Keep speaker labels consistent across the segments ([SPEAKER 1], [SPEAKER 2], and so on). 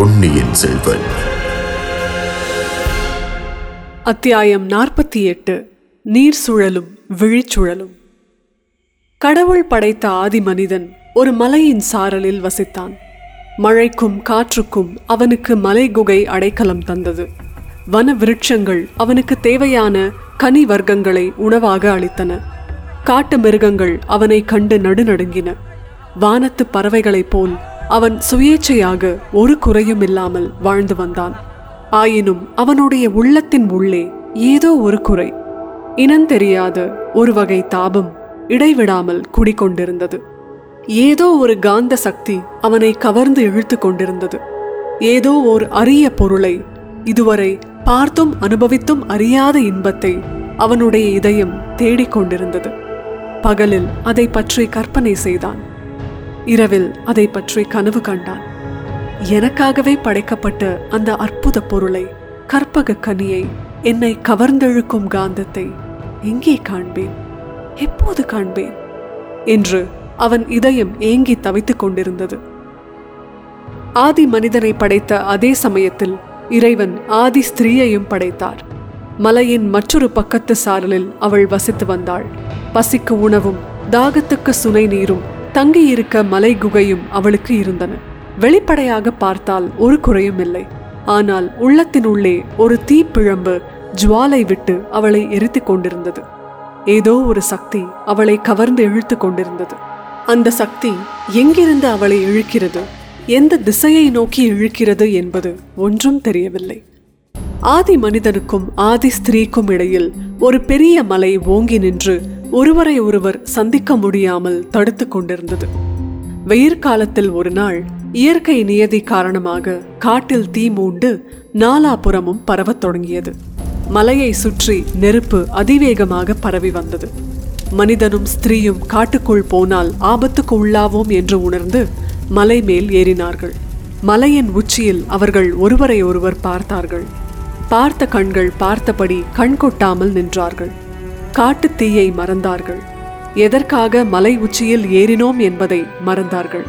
[SPEAKER 1] பொன்னியின் செல்வன்.
[SPEAKER 2] அத்தியாயம் நாற்பத்தி எட்டு நீர் சுழலும் விழிச்சுழலும் கடவுள் படைத்த ஆதி மனிதன் ஒரு மலையின் சாரலில் வசித்தான். மழைக்கும் காற்றுக்கும் அவனுக்கு மலை குகை அடைக்கலம் தந்தது. வன விருட்சங்கள் அவனுக்கு தேவையான கனி வர்க்கங்களை உணவாக அளித்தன. காட்டு மிருகங்கள் அவனை கண்டு நடுநடுங்கின. வானத்து பறவைகளைப் போல் அவன் சுயேச்சையாக ஒரு குறையும் இல்லாமல் வாழ்ந்து வந்தான். ஆயினும் அவனுடைய உள்ளத்தின் உள்ளே ஏதோ ஒரு குறை. இனந்தெரியாத ஒரு வகை தாபம் இடைவிடாமல் குடிக்கொண்டிருந்தது ஏதோ ஒரு காந்த சக்தி அவனை கவர்ந்து இழுத்து கொண்டிருந்தது. ஏதோ ஓர் அரிய பொருளை இதுவரை பார்த்தும் அனுபவித்தும் அறியாத இன்பத்தை அவனுடைய இதயம் தேடிக்கொண்டிருந்தது. பகலில் அதை பற்றி கற்பனை செய்தான். இரவில் அதை பற்றி கனவு கண்டான். எனக்காகவே படைக்கப்பட்ட அந்த அற்புத பொருளை கற்பக கனியை என்னை கவர்ந்தெழுக்கும் காந்தத்தை எங்கே காண்பேன். எப்போது காண்பேன்? என்று அவன் இதயம் ஏங்கி தவித்துக் கொண்டிருந்தது. ஆதி மனிதனை படைத்த அதே சமயத்தில் இறைவன் ஆதி ஸ்திரீயையும் படைத்தார். மலையின் மற்றொரு பக்கத்து சாரலில் அவள் வசித்து வந்தாள். பசிக்கு உணவும் தாகத்துக்கு சுனை நீரும் தங்கியிருக்க மலை குகையும் அவளுக்கு இருந்தன. வெளிப்படையாக பார்த்தால் ஒரு குறையும் இல்லை. ஆனால் உள்ளத்தினுள்ளே ஒரு தீப்பிழம்பு ஜுவாலை விட்டு அவளை எரித்துக் கொண்டிருந்தது. ஏதோ ஒரு சக்தி அவளை கவர்ந்து இழுத்து கொண்டிருந்தது. அந்த சக்தி எங்கிருந்து அவளை இழுக்கிறது? எந்த திசையை நோக்கி இழுக்கிறது என்பது ஒன்றும் தெரியவில்லை. ஆதி மனிதனுக்கும் ஆதி ஸ்திரீக்கும் இடையில் ஒரு பெரிய மலை ஓங்கி நின்று ஒருவரை ஒருவர் சந்திக்க முடியாமல் தடுத்து கொண்டிருந்தது. வெயிற்காலத்தில் ஒரு நாள் இயற்கை நியதி காரணமாக காட்டில் தீ மூண்டு நாலாபுறமும் பரவத் தொடங்கியது. மலையை சுற்றி நெருப்பு அதிவேகமாக பரவி வந்தது. மனிதனும் ஸ்திரீயும் காட்டுக்குள் போனால் ஆபத்துக்கு உள்ளாவோம் என்று உணர்ந்து மலை மேல் ஏறினார்கள். மலையின் உச்சியில் அவர்கள் ஒருவரை ஒருவர் பார்த்தார்கள். பார்த்த கண்கள் பார்த்தபடி கண் கொட்டாமல் நின்றார்கள். காட்டுத் தீயை மறந்தார்கள். எதற்காக மலை உச்சியில் ஏறினோம் என்பதை மறந்தார்கள்.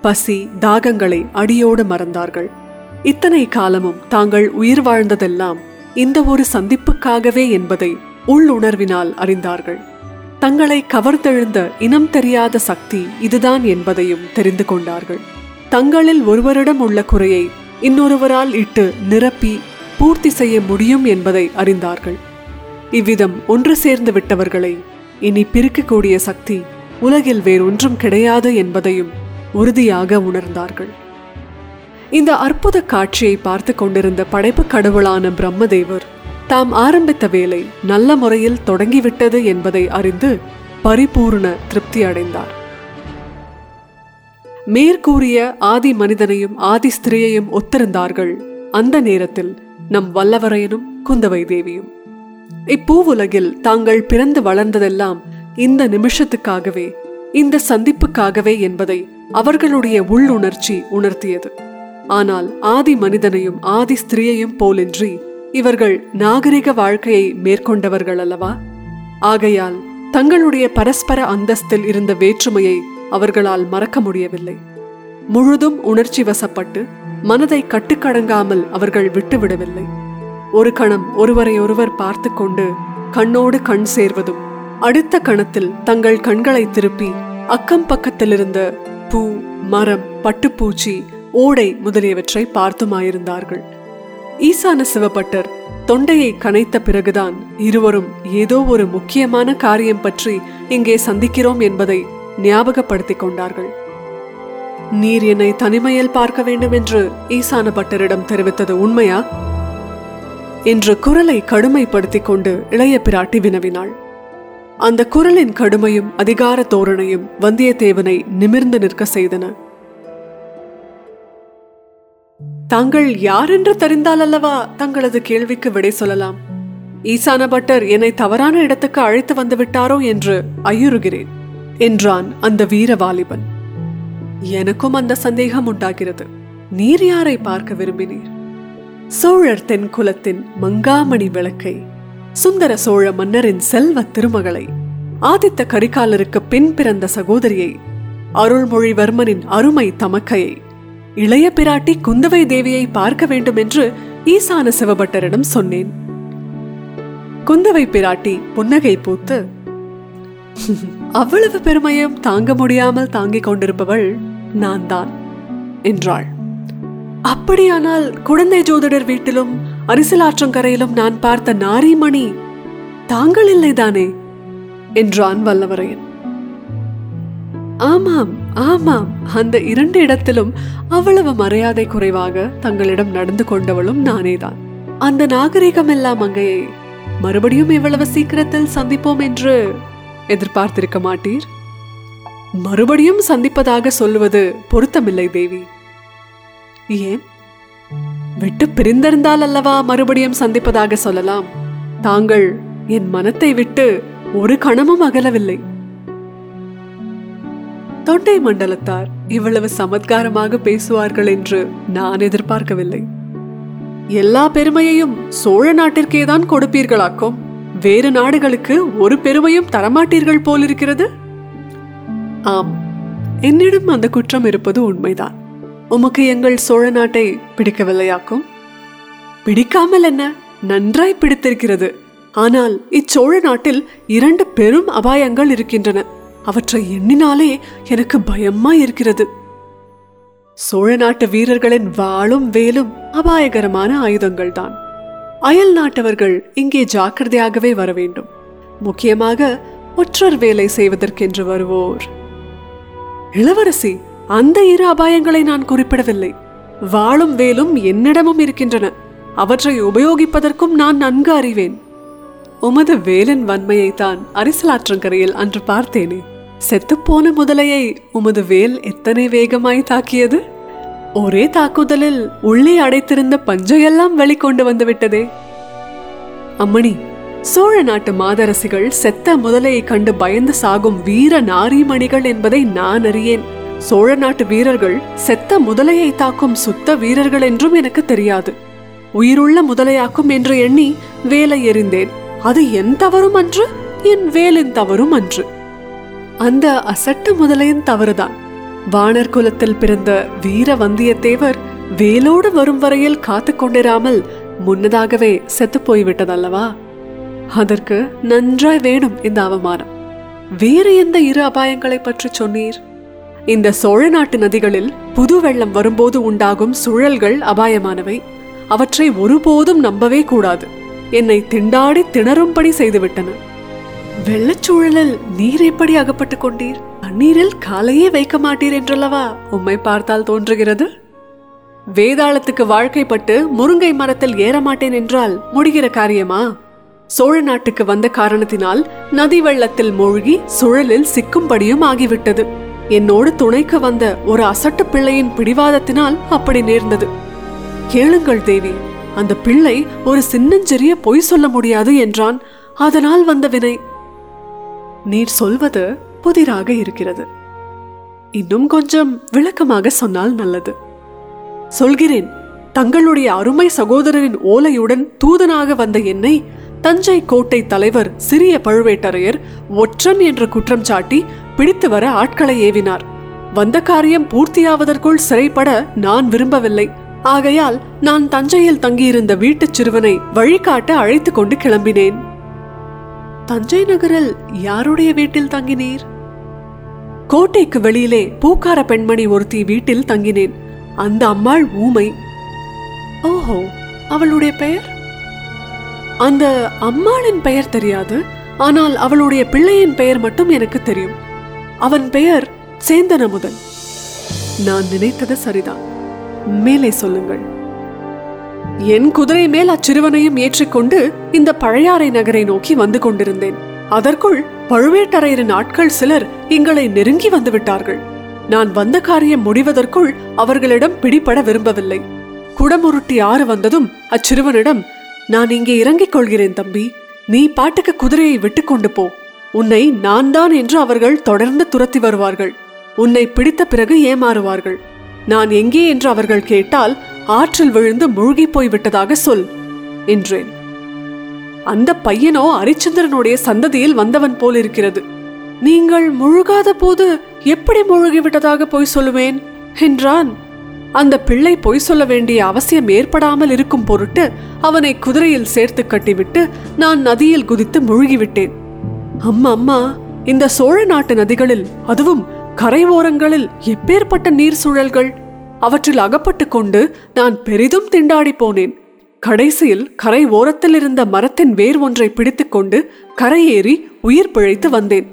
[SPEAKER 2] பசி தாகங்களை அடியோடு மறந்தார்கள். இத்தனை காலமும் தாங்கள் உயிர் வாழ்ந்ததெல்லாம் இந்த ஒரு சந்திப்புக்காகவே என்பதை உள்ளுணர்வினால் அறிந்தார்கள். தங்களை கவர்ந்தெழுந்த இனம் தெரியாத சக்தி இதுதான் என்பதையும் தெரிந்து கொண்டார்கள். தங்களில் ஒருவரிடம் உள்ள குறையை இன்னொருவரால் இட்டு நிரப்பி பூர்த்தி செய்ய முடியும் என்பதை அறிந்தார்கள். இவ்விதம் ஒன்று சேர்ந்து விட்டவர்களை இனி பிரிக்கக்கூடிய சக்தி உலகில் வேறொன்றும் கிடையாது என்பதையும் உறுதியாக உணர்ந்தார்கள். இந்த அற்புத காட்சியை பார்த்து கொண்டிருந்த படைப்பு கடவுளான பிரம்மதேவர் தாம் ஆரம்பித்த வேலை நல்ல முறையில் தொடங்கிவிட்டது என்பதை அறிந்து பரிபூர்ண திருப்தி அடைந்தார். மேற்கூறிய ஆதி மனிதனையும் ஆதி ஸ்திரீயையும் ஒத்திருந்தார்கள். அந்த நேரத்தில் நம் வல்லவரையனும் குந்தவை தேவியும். இப்பூவுலகில் தாங்கள் பிறந்து வளர்ந்ததெல்லாம் இந்த நிமிஷத்துக்காகவே இந்த சந்திப்புக்காகவே என்பதை அவர்களுடைய உள்ளுணர்ச்சி உணர்த்தியது. ஆனால் ஆதி மனிதனையும் ஆதி ஸ்திரீயையும் போலின்றி இவர்கள் நாகரிக வாழ்க்கையை மேற்கொண்டவர்கள் அல்லவா ஆகையால் தங்களுடைய பரஸ்பர அந்தஸ்தில் இருந்த வேற்றுமையை அவர்களால் மறக்க முடியவில்லை. முழுதும் உணர்ச்சி வசப்பட்டு மனதை கட்டுக்கடங்காமல் அவர்கள் விட்டுவிடவில்லை. ஒரு கணம் ஒருவரை ஒருவர் பார்த்து கொண்டு கண்ணோடு கண் சேர்வதும். அடுத்த கணத்தில் தங்கள் கண்களை திருப்பி அக்கம் பக்கத்திலிருந்த பூ மரம் பட்டுப்பூச்சி ஓடை முதலியவற்றை பார்த்துமாயிருந்தார்கள். ஈசான சிவபட்டர் தொண்டையை கனைத்த பிறகுதான் இருவரும் ஏதோ ஒரு முக்கியமான காரியம் பற்றி இங்கே சந்திக்கிறோம் என்பதை ஞாபகப்படுத்திக் கொண்டார்கள். நீர் என்னை தனிமையில் பார்க்க வேண்டும் என்று ஈசான பட்டரிடம் தெரிவித்தது உண்மையா? என்று குரலை கடுமைப்படுத்திக் கொண்டு இளைய பிராட்டி வினவினாள். அந்த குரலின் கடுமையும் அதிகார தோரணையும் வந்தியத்தேவனை நிமிர்ந்து நிற்க செய்தன. தாங்கள் யார் என்று தெரிந்தால் அல்லவா தங்களது கேள்விக்கு விடை சொல்லலாம். ஈசான பட்டர் என்னை தவறான இடத்துக்கு அழைத்து வந்து விட்டாரோ என்று ஐயுறுகிறேன் என்றான் அந்த வீர வாலிபன் எனக்கும் அந்த சந்தேகம் உண்டாகிறது. நீர் யாரை பார்க்க விரும்பினீர்? சோழர் தென் குலத்தின் மங்காமணி விளக்கை சுந்தர சோழ மன்னரின் செல்வ திருமகளை ஆதித்த கரிகாலருக்கு பின் பிறந்த சகோதரியை அருள்மொழிவர்மனின் அருமை தமக்கையை இளைய பிராட்டி குந்தவை தேவியை பார்க்க வேண்டும் என்று ஈசான சிவபட்டரிடம் சொன்னேன். குந்தவை பிராட்டி புன்னகை பூத்து அவ்வளவு பெருமையும் தாங்க முடியாமல் தாங்கிக் கொண்டிருப்பவள் நான் தான் என்றாள். அப்படியானால் குழந்தை ஜோதிடர் வீட்டிலும் அரிசலாற்றங்கரையிலும் நான் பார்த்த நாரிமணி தாங்கள் இல்லைதானே? என்றான் வல்லவரையன். ஆமாம் ஆமாம் அந்த இரண்டு இடத்திலும் அவ்வளவு மரியாதை குறைவாக தங்களிடம் நடந்து கொண்டவளும் நானேதான். அந்த நாகரிகம் எல்லாம் அங்கே மறுபடியும் இவ்வளவு சீக்கிரத்தில் சந்திப்போம் என்று எதிர்பார்த்திருக்க மாட்டீர்? மறுபடியும் சந்திப்பதாக சொல்லுவது பொருத்தமில்லை தேவி. ஏன்? விட்டு பிரிந்திருந்தால் அல்லவா மறுபடியும் சந்திப்பதாக சொல்லலாம். தாங்கள் என் மனத்தை விட்டு ஒரு கணமும் அகலவில்லை. தொண்டை மண்டலத்தார் இவ்வளவு சமத்காரமாக பேசுவார்கள் என்று நான் எதிர்பார்க்கவில்லை. எல்லா பெருமையையும் சோழ நாட்டிற்கே தான் கொடுப்பீர்களாக்கும். வேறு நாடுகளுக்கு ஒரு பெருமையும் தரமாட்டீர்கள் போலிருக்கிறது? ஆம் என்னிடம் அந்த குற்றம் இருப்பது உண்மைதான். உமக்கு எங்கள் சோழ நாட்டை பிடிக்கவில்லையாக்கும்? பிடிக்காமல் என்ன? நன்றாய் பிடித்திருக்கிறது. ஆனால் இச்சோழ நாட்டில் இரண்டு பெரும் அபாயங்கள் இருக்கின்றன. அவற்றை எண்ணினாலே எனக்கு பயமா இருக்கிறது. சோழ நாட்டு வீரர்களின் வாளும் வேலும் அபாயகரமான ஆயுதங்கள் தான் அயல் நாட்டவர்கள் இங்கே ஜாக்கிரதையாகவே வர வேண்டும். முக்கியமாக ஒற்றர் வேலை செய்வதற்கென்று வருவோர். இளவரசி அந்த இரு அபாயங்களை நான் குறிப்பிடவில்லை. வாழும் வேலும் என்னிடமும் இருக்கின்றன. அவற்றை உபயோகிப்பதற்கும் நான் நன்கு அறிவேன். உமது வேலன் வன்மையைத்தான் அரிசலாற்றங்கரையில் அன்று பார்த்தேனே. செத்துப்போன முதலையை உமது வேல் எத்தனை வேகமாய் தாக்கியது? ஒரே தாக்குதலில் உள்ளே அடைத்திருந்த பஞ்சையெல்லாம் வெளிக்கொண்டு வந்துவிட்டதே அம்மணி சோழ நாட்டு மாதரசிகள் செத்த முதலையை கண்டு பயந்து சாகும் வீர நாரிமணிகள் என்பதை நான் அறியேன். சோழ நாட்டு வீரர்கள் செத்த முதலையை தாக்கும் சுத்த வீரர்கள் என்றும் எனக்கு தெரியாது. உயிருள்ள முதலையாக்கும் என்று எண்ணி வேலை எறிந்தேன். அது என் தவறும் அன்று என் வேலின் தவறும் அன்று. அந்த அசட்டு முதலையின் தவறுதான். வானர் குலத்தில் பிறந்த வீர வந்தியத்தேவர் வேலோடு வரும் வரையில் காத்து கொண்டிராமல் முன்னதாகவே செத்து போய்விட்டதல்லவா? அதற்கு நன்றாய் வேணும் இந்த அவமானம். வேறு எந்த இரு அபாயங்களை பற்றி சொன்னீர்? இந்த சோழ நாட்டு நதிகளில் புது வெள்ளம் வரும்போது உண்டாகும் சுழல்கள் அபாயமானவை. அவற்றை ஒருபோதும் நம்பவே கூடாது. என்னை திண்டாடி திணறும்படி செய்துவிட்டன. வெள்ளச்சூழலில் நீர் எப்படி அகப்பட்டுக் கொண்டீர்? தண்ணீரில் காலையே வைக்க மாட்டீர் என்றல்லவா? உம்மை பார்த்தால் தோன்றுகிறது. வேதாளத்துக்கு வாழ்க்கைப்பட்டு முருங்கை மரத்தில் ஏற மாட்டேன் என்றால் முடிகிற காரியமா? சோழ நாட்டுக்கு வந்த காரணத்தினால் நதி வெள்ளத்தில் மூழ்கி சுழலில் சிக்கும்படியும் ஆகிவிட்டது. என்னோடு துணைக்கு வந்த ஒரு அசட்டு பிள்ளையின் பிடிவாதத்தினால் அப்படி நேர்ந்தது. கேளுங்கள் தேவி அந்த பிள்ளை ஒரு சின்னஞ்சிறிய பொய் சொல்ல முடியாது என்றான். அதனால் வந்த வினை நீர் சொல்வது புதிராக இருக்கிறது. இன்னும் கொஞ்சம் விளக்கமாக சொன்னால் நல்லது. சொல்கிறேன் தங்களுடைய அருமை சகோதரரின் ஓலையுடன் தூதனாக வந்த என்னை தஞ்சை கோட்டை தலைவர் சிறிய பழுவேட்டரையர் ஒற்றன் என்ற குற்றம் சாட்டி பிடித்து வர ஆட்களை ஏவினார். வந்த காரியம் பூர்த்தியாவதற்குள் சிறைப்பட நான் விரும்பவில்லை. ஆகையால் நான் தஞ்சையில் தங்கியிருந்த வீட்டுச் சிறுவனை வழிகாட்ட அழைத்து கொண்டு கிளம்பினேன். தஞ்சை நகரில் யாருடைய வீட்டில் தங்கினீர்? கோட்டைக்கு வெளியிலே பூக்கார பெண்மணி ஒருத்தி வீட்டில் தங்கினேன். அந்த அம்மாள் ஊமை. ஓஹோ அவளுடைய பெயர்? அந்த அம்மாளின் பெயர் தெரியாது ஆனால் அவளுடைய பிள்ளையின் பெயர் மட்டும் எனக்கு தெரியும். அவன் பெயர் சேந்தனமுதன். நான் நினைத்தது சரிதான். மேலே சொல்லுங்கள். என் குதிரை மேல் அச்சிறுவனையும் ஏற்றிக்கொண்டு இந்த பழையாறை நகரை நோக்கி வந்து கொண்டிருந்தேன். அதற்குள் பழுவேட்டரையரின் ஆட்கள் சிலர் எங்களை நெருங்கி வந்து விட்டார்கள் நான் வந்த காரியம் முடிவதற்குள் அவர்களிடம் பிடிபட விரும்பவில்லை. குடமுருட்டி ஆறு வந்ததும் அச்சிறுவனிடம் நான் இங்கே இறங்கிக் கொள்கிறேன் தம்பி. நீ பாட்டுக்கு குதிரையை விட்டுக்கொண்டு போ. உன்னை நான் தான் என்று அவர்கள் தொடர்ந்து துரத்தி வருவார்கள். உன்னை பிடித்த பிறகு ஏமாறுவார்கள். நான் எங்கே என்று அவர்கள் கேட்டால் ஆற்றில் விழுந்து மூழ்கி போய்விட்டதாக சொல் என்றேன். அந்த பையனோ அரிச்சந்திரனுடைய சந்ததியில் வந்தவன் போல் இருக்கிறது நீங்கள் முழுகாத போது எப்படி முழுகிவிட்டதாக போய் சொல்லுவேன் என்றான். அந்த பிள்ளை பொய் சொல்ல வேண்டிய அவசியம் ஏற்படாமல் இருக்கும் பொருட்டு அவனை குதிரையில் சேர்த்து கட்டிவிட்டு நான் நதியில் குதித்து முழுகிவிட்டேன். அம்மா அம்மா இந்த சோழ நாட்டு நதிகளில் அதுவும் கரை ஓரங்களில் எப்பேற்பட்ட நீர் சுழல்கள் அவற்றில் அகப்பட்டு கொண்டு நான் பெரிதும் திண்டாடி போனேன். கடைசியில் கரை ஓரத்தில் இருந்த மரத்தின் வேர் ஒன்றை பிடித்துக்கொண்டு கரையேறி உயிர் பிழைத்து வந்தேன்.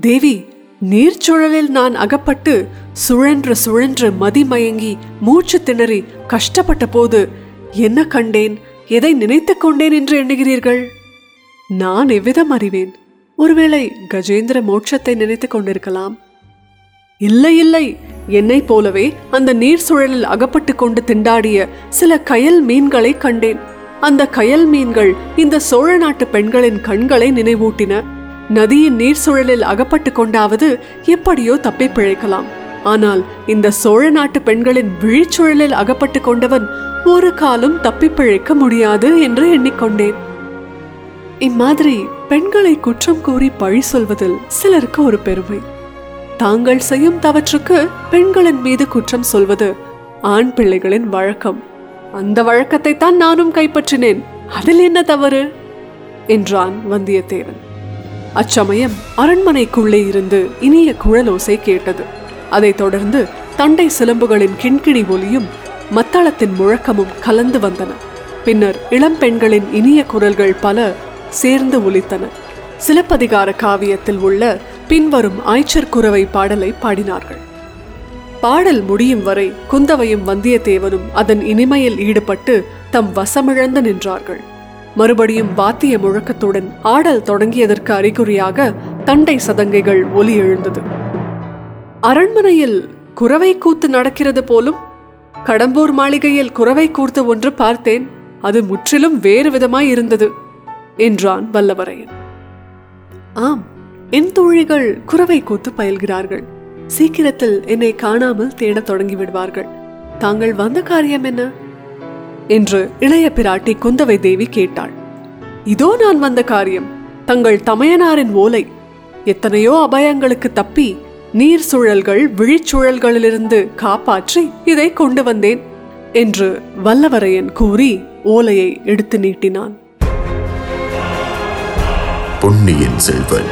[SPEAKER 2] தேவி நீர்ச்சுழலில் நான் அகப்பட்டு சுழன்று சுழன்று மதிமயங்கி மூச்சு திணறி கஷ்டப்பட்ட போது என்ன கண்டேன்? எதை நினைத்துக் கொண்டேன் என்று எண்ணுகிறீர்கள்? நான் எவ்விதம் அறிவேன்? ஒருவேளை கஜேந்திர மோட்சத்தை நினைத்துக் கொண்டிருக்கலாம். இல்லை இல்லை. என்னைப் போலவே அந்த நீர் சுழலில் அகப்பட்டு கொண்டு திண்டாடிய சில கயல் மீன்களை கண்டேன். அந்த கயல் மீன்கள் இந்த சோழ நாட்டு பெண்களின் கண்களை நினைவூட்டின. நதியின் நீர் சுழலில் அகப்பட்டு கொண்டாவது எப்படியோ தப்பி பிழைக்கலாம். ஆனால் இந்த சோழ நாட்டு பெண்களின் விழிச்சுழலில் அகப்பட்டு கொண்டவன் ஒரு காலம் தப்பி பிழைக்க முடியாது என்று எண்ணிக்கொண்டேன். இம்மாதிரி பெண்களை குற்றம் கூறி பழி சொல்வதில் சிலருக்கு ஒரு பெருமை. தாங்கள் செய்யும் தவற்றுக்கு பெண்களின் மீது குற்றம் சொல்வது ஆண் பிள்ளைகளின் வழக்கம். அந்த வழக்கத்தை தான் நானும் கைப்பற்றினேன். அதில் என்ன தவறு? என்றான் வந்தியத்தேவன். அச்சமயம் அரண்மனைக்குள்ளே இருந்து இனிய குழலோசை கேட்டது. அதைத் தொடர்ந்து தண்டை சிலம்புகளின் கிண்கிணி ஒலியும் மத்தளத்தின் முழக்கமும் கலந்து வந்தன. பின்னர் இளம் பெண்களின் இனிய குரல்கள் பல சேர்ந்து ஒலித்தன. சிலப்பதிகார காவியத்தில் உள்ள பின்வரும் ஆய்ச்சர் குரவை பாடலை பாடினார்கள். பாடல் முடியும் வரை குந்தவையும் வந்தியத்தேவனும் அதன் இனிமையில் ஈடுபட்டு தம் வசமிழந்து நின்றார்கள். மறுபடியும் வாத்திய முழக்கத்துடன் ஆடல் தொடங்கியதற்கு அறிகுறியாக தண்டை சதங்கைகள் ஒலி எழுந்தது. அரண்மனையில் குரவை கூத்து நடக்கிறது போலும் கடம்பூர் மாளிகையில் குரவை கூத்து ஒன்று பார்த்தேன் அது முற்றிலும் வேறு விதமாய் இருந்தது என்றான் வல்லவரையன். ஆம் என் தோழிகள் குரவை கூத்து பயில்கிறார்கள். சீக்கிரத்தில் என்னை காணாமல் தேடத் தொடங்கி விடுவார்கள். தாங்கள் வந்த காரியம் என்ன? என்று இளைய பிராட்டி குந்தவை தேவி கேட்டாள். இதோ நான் வந்த காரியம். தங்கள் தமையனாரின் ஓலை. எத்தனையோ அபாயங்களுக்கு தப்பி நீர் சுழல்கள் விழிச்சுழல்களிலிருந்து காப்பாற்றி இதை கொண்டு வந்தேன் என்று வல்லவரையன் கூறி ஓலையை எடுத்து நீட்டினான்.
[SPEAKER 1] பொன்னியின் செல்வன்.